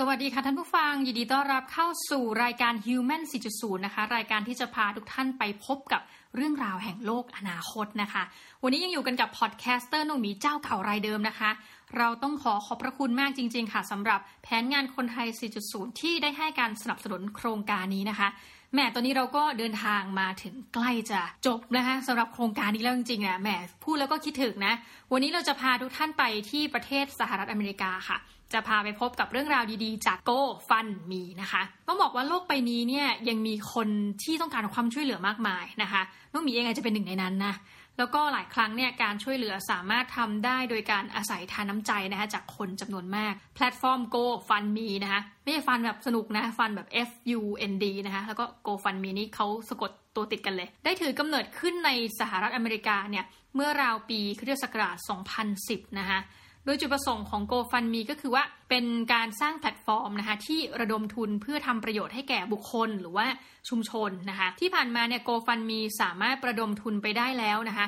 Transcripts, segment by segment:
สวัสดีค่ะท่านผู้ฟัง ยินดีต้อนรับเข้าสู่รายการ Human 4.0 นะคะ รายการที่จะพาทุกท่านไปพบกับเรื่องราวแห่งโลกอนาคตนะคะ วันนี้ยังอยู่กันกับ podcaster น้องหมีเจ้าเก่ารายเดิมนะคะ เราต้องขอขอบพระคุณมากจริง ๆ ค่ะสำหรับแผนงานคนไทย 4.0 ที่ได้ให้การสนับสนุนโครงการนี้นะคะ แหมตอนนี้เราก็เดินทางมาถึงใกล้จะจบนะคะสำหรับโครงการนี้แล้วจริงๆนะแหมพูดแล้วก็คิดถึงนะ วันนี้เราจะพาทุกท่านไปที่ประเทศสหรัฐอเมริกาค่ะ จะพาไปพบกับเรื่องราวดีๆ จากโกฟันมีนะคะ ต้องบอกว่าโลกใบนี้เนี่ยยังมีคนที่ต้องการความช่วยเหลือมากมายนะคะน้องมีเองอาจจะเป็นหนึ่งในนั้นนะ แล้วก็หลายครั้งเนี่ยการช่วยเหลือสามารถทำได้โดยการอาศัยทานน้ำใจนะคะจากคนจำนวนมาก แพลตฟอร์ม Go Fund Me นะคะไม่ใช่ฟันแบบสนุกนะฟันแบบ F U N D นะคะแล้วก็ Go Fund Me นี่เขาสะกดตัวติดกันเลย ได้ถือกำเนิดขึ้นในสหรัฐอเมริกาเนี่ยเมื่อราวปีคริสตศักราช 2010 นะคะ โดยจุดประสงค์ของ GoFundMe ก็คือว่าเป็นการสร้างแพลตฟอร์มนะคะที่ระดมทุนเพื่อทำประโยชน์ให้แก่บุคคลหรือว่าชุมชนนะคะที่ผ่านมาเนี่ย GoFundMe สามารถประดมทุนไปได้แล้วนะคะ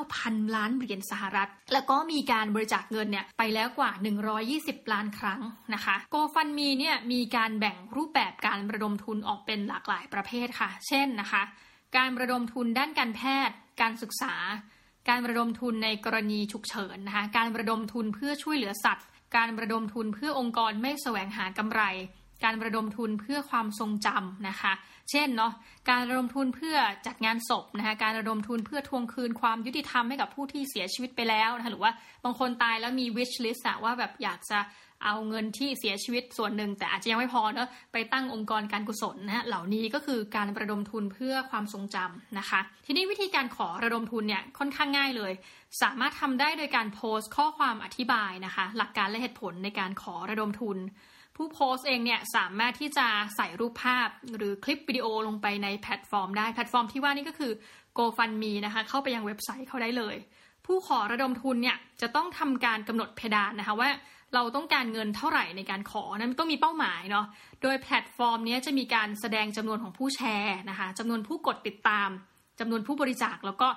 9,000 ล้านเหรียญสหรัฐ แล้วก็มีการบริจาคเงินเนี่ยไปแล้วกว่า 120 ล้านครั้งนะคะ GoFundMe เนี่ยมีการแบ่งรูปแบบการระดมทุนออกเป็นหลากหลายประเภทค่ะ เช่นนะคะ การระดมทุนด้านการแพทย์ การศึกษา การระดมทุนในกรณีฉุกเฉินนะคะการระดมทุนเพื่อช่วยเหลือสัตว์ การระดมทุนเพื่อองค์กรไม่แสวงหากำไร การระดมทุนเพื่อความทรงจำนะคะ เช่นเนาะการระดมทุนเพื่อจัดงานศพนะคะการระดมทุนเพื่อทวงคืนความยุติธรรมให้กับผู้ที่เสียชีวิตไปแล้วนะคะหรือว่าบางคนตายแล้วมี wish list ว่าแบบอยากจะ เอาเงินที่เสียชีวิตส่วนหนึ่ง แต่อาจจะยังไม่พอเนาะไปตั้งองค์กรการกุศลนะเหล่านี้ก็คือการระดมทุนเพื่อความทรงจำนะคะ ทีนี้วิธีการขอระดมทุนเนี่ยค่อนข้างง่ายเลย สามารถทำได้โดยการโพสต์ข้อความอธิบายนะคะ หลักการและเหตุผลในการขอระดมทุนผู้โพสต์เองเนี่ยสามารถที่จะใส่รูปภาพหรือคลิปวิดีโอลงไปในแพลตฟอร์มได้แพลตฟอร์มที่ว่านี่ก็คือ GoFundMe นะคะเข้าไปยังเว็บไซต์เขาได้เลย ผู้ขอระดมทุนเนี่ยจะต้องทำการกำหนดเพดานนะคะว่า เราต้องการเงินเท่าไหร่ในการขอนั้นต้องมีเป้าหมายเนาะโดยแพลตฟอร์มนี้จะมีการแสดงจำนวนของผู้แชร์นะคะจำนวนผู้กดติดตามจำนวนผู้บริจาคแล้วก็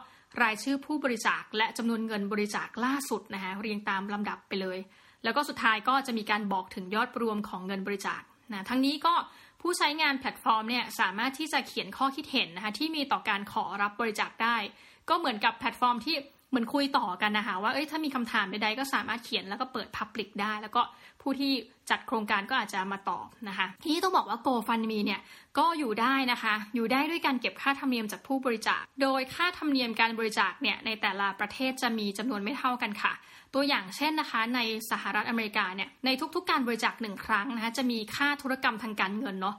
รายชื่อผู้บริจาคและจำนวนเงินบริจาคล่าสุดนะคะเรียงตามลำดับไปเลย แล้วก็สุดท้ายก็จะมีการบอกถึงยอดรวมของเงินบริจาคนะทั้งนี้ก็ผู้ใช้งานแพลตฟอร์มเนี่ยสามารถที่จะเขียนข้อคิดเห็นนะคะที่มีต่อการขอรับบริจาคได้ ก็เหมือนกับแพลตฟอร์มที่ เหมือนคุยต่อกันนะคะว่าเอ้ยถ้ามีคำถามใดๆก็สามารถเขียนแล้วก็เปิด public ได้ แล้วก็ผู้ที่จัดโครงการก็อาจจะมาตอบนะคะที่ต้องบอกว่า GoFundMe เนี่ยก็อยู่ได้นะคะ อยู่ได้ด้วยการเก็บค่าธรรมเนียมจากผู้บริจาค โดยค่าธรรมเนียมการบริจาคเนี่ยในแต่ละประเทศจะมีจำนวนไม่เท่ากันค่ะ ตัวอย่างเช่นนะคะ ในสหรัฐอเมริกาเนี่ยในทุกๆ การบริจาคหนึ่งครั้งนะคะจะมีค่าธุรกรรมทางการเงินเนาะ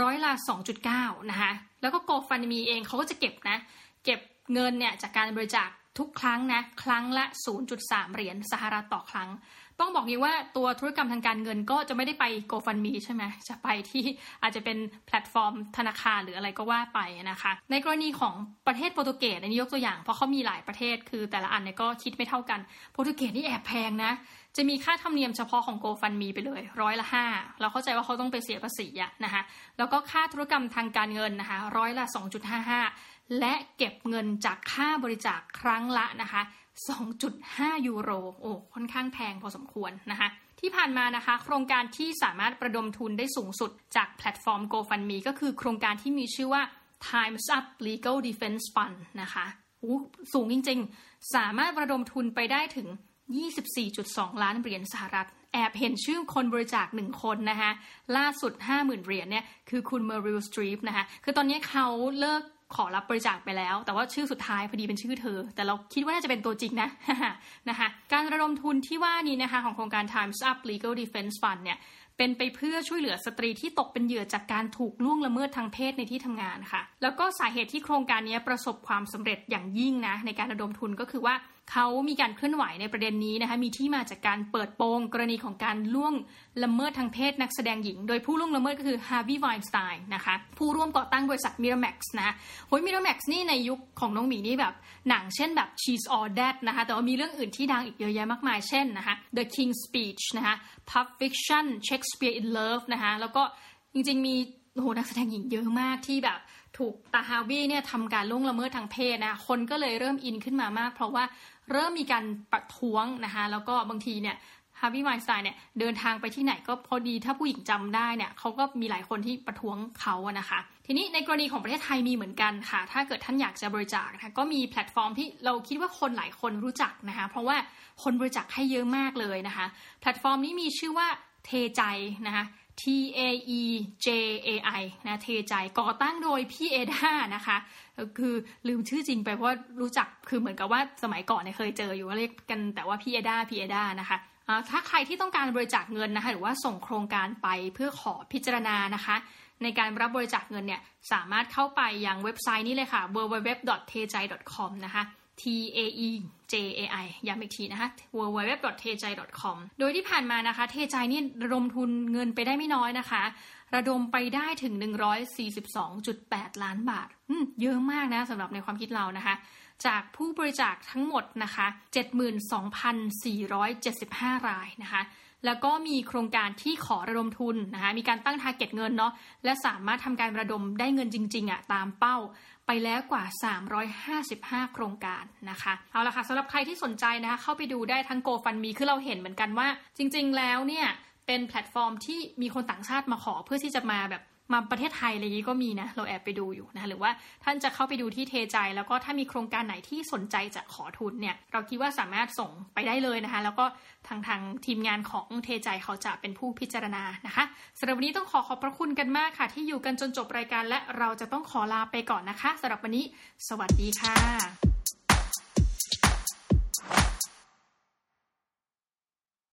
ร้อยละ2.9นะคะแล้วก็ GoFundMe เองเขาก็จะเก็บนะเก็บเงินเนี่ยจากการบริจาค ทุกครั้งนะ ครั้งละ 0.3 เหรียญสหรัฐต่อครั้ง ต้องบอกนี้ว่าตัวธุรกรรมทางการเงินก็จะไม่ได้ไป GoFundMe ใช่ไหมจะไปที่อาจจะเป็นแพลตฟอร์มธนาคารหรืออะไรก็ว่าไปนะคะ ในกรณีของประเทศโปรตุเกสอันนี้ยกตัวอย่าง เพราะเขามีหลายประเทศคือแต่ละอันเนี่ยก็คิดไม่เท่ากัน โปรตุเกสนี่แอบแพงนะจะมีค่าธรรมเนียมเฉพาะของ GoFundMe ไปเลย ร้อยละห้าเราเข้าใจว่าเขาต้องไปเสียภาษีอะนะคะแล้วก็ค่าธุรกรรมทางการเงินนะคะร้อยละ 2.55 และเก็บเงินจากค่าบริจาคครั้งละนะคะ 2.5 ยูโร โอ้ ค่อนข้างแพงพอสมควรนะคะ ที่ผ่านมานะคะ โครงการที่สามารถประดมทุนได้สูงสุดจากแพลตฟอร์ม GoFundMe ก็คือโครงการที่มีชื่อว่า Time's Up Legal Defense Fund นะคะโอ้สูงจริงๆ สามารถระดมทุนไปได้ถึง 24.2 ล้านเหรียญสหรัฐ แอบเห็นชื่อคนบริจาคหนึ่งคนนะคะล่าสุด 50,000 เหรียญเนี่ยคือคุณเมอริลสตรีปนะคะคือตอนนี้เขาเลิก ขอรับบริจาคไปแล้ว แต่ว่าชื่อสุดท้ายพอดีเป็นชื่อเธอ แต่เราคิดว่าน่าจะเป็นตัวจริงนะนะคะการระดมทุนที่ว่านี้นะคะของโครงการ Time's Up Legal Defense Fund เนี่ยเป็นไปเพื่อช่วยเหลือสตรีที่ตกเป็นเหยื่อจากการถูกล่วงละเมิดทางเพศในที่ทำงานค่ะ แล้วก็สาเหตุที่โครงการนี้ประสบความสำเร็จอย่างยิ่งนะในการระดมทุนก็คือว่า เขามีการเคลื่อนไหวในประเด็นนี้นะคะมีที่มาจากการเปิดโปงกรณีของการล่วงละเมิดทางเพศนักแสดงหญิง โดยผู้ล่วงละเมิดก็คือฮาร์วีย์ไวน์สไตน์นะคะผู้ร่วมก่อตั้งบริษัทมิราแม็กซ์นะโอ้ยมิราแม็กซ์นี่ในยุคของน้องหมีนี่แบบหนังเช่นแบบ She's All That นะคะแต่ว่ามีเรื่องอื่นที่ดังอีกเยอะแยะมากมายเช่นนะคะ The King's Speech นะคะ Pulp Fiction Shakespeare in Love นะคะแล้วก็จริงๆมีโหนักแสดงหญิงเยอะมากที่แบบ ถูกตาฮาร์วีเนี่ยทำการล่วงละเมิดทางเพศนะคนก็เลยเริ่มอินขึ้นมามาก เพราะว่าเริ่มมีการประท้วงนะคะแล้วก็บางทีเนี่ยฮาร์วีไวน์สไตน์เนี่ยเดินทางไปที่ไหนก็พอดีถ้าผู้หญิงจำได้เนี่ยเขาก็มีหลายคนที่ประท้วงเขาอะนะคะ ทีนี้ในกรณีของประเทศไทยมีเหมือนกันค่ะ ถ้าเกิดท่านอยากจะบริจาคนะคะก็มีแพลตฟอร์มที่เราคิดว่าคนหลายคนรู้จักนะคะ เพราะว่าคนบริจาคให้เยอะมากเลยนะคะ แพลตฟอร์มนี้มีชื่อว่า เทใจนะคะ T A E J A I นะเทใจก่อตั้งโดยพี่เอดานะคะคือลืมชื่อจริงไปเพราะรู้จักคือเหมือนกับว่าสมัยก่อนเนี่ยเคยเจออยู่เรียกกันแต่ว่าพี่เอดาพี่เอดานะคะถ้าใครที่ต้องการบริจาคเงินนะคะหรือว่าส่งโครงการไปเพื่อขอพิจารณานะคะ ในการรับบริจาคเงินเนี่ยสามารถเข้าไปยังเว็บไซต์นี้เลยค่ะ www.tejai.com นะคะ T A E J A I ย้ำอีกทีนะคะ www.tejai.com โดยที่ผ่านมานะคะ เทใจนี่ระดมทุนเงินไปได้ไม่น้อยนะคะ ระดมไปได้ถึง 142.8 ล้านบาท เยอะมากนะสำหรับในความคิดเรานะคะ จากผู้บริจาคทั้งหมดนะคะ 72,475 รายนะคะ แล้วก็มีโครงการที่ขอระดมทุนนะคะมีการตั้งทาร์เก็ตเงินเนาะและสามารถทำการระดมได้เงินจริงๆอะตามเป้าไปแล้วกว่า 355 โครงการนะคะ เอาละค่ะสำหรับใครที่สนใจนะคะ เข้าไปดูได้ทั้ง GoFundMe คือเราเห็นเหมือนกันว่า จริง ๆ แล้วเนี่ยเป็นแพลตฟอร์มที่มีคนต่างชาติมาขอเพื่อที่จะมาแบบ มาประเทศไทยอะไรอย่างนี้ก็มีนะ เราแอบไปดูอยู่นะหรือว่าท่านจะเข้าไปดูที่เทใจ แล้วก็ถ้ามีโครงการไหนที่สนใจจะขอทุนเนี่ย เราคิดว่าสามารถส่งไปได้เลยนะคะ แล้วก็ทางทางทีมงานของเทใจเขาจะเป็นผู้พิจารณานะคะสำหรับวันนี้ต้องขอขอบพระคุณกันมากค่ะ ที่อยู่กันจนจบรายการ และเราจะต้องขอลาไปก่อนนะคะสำหรับวันนี้ สวัสดีค่ะ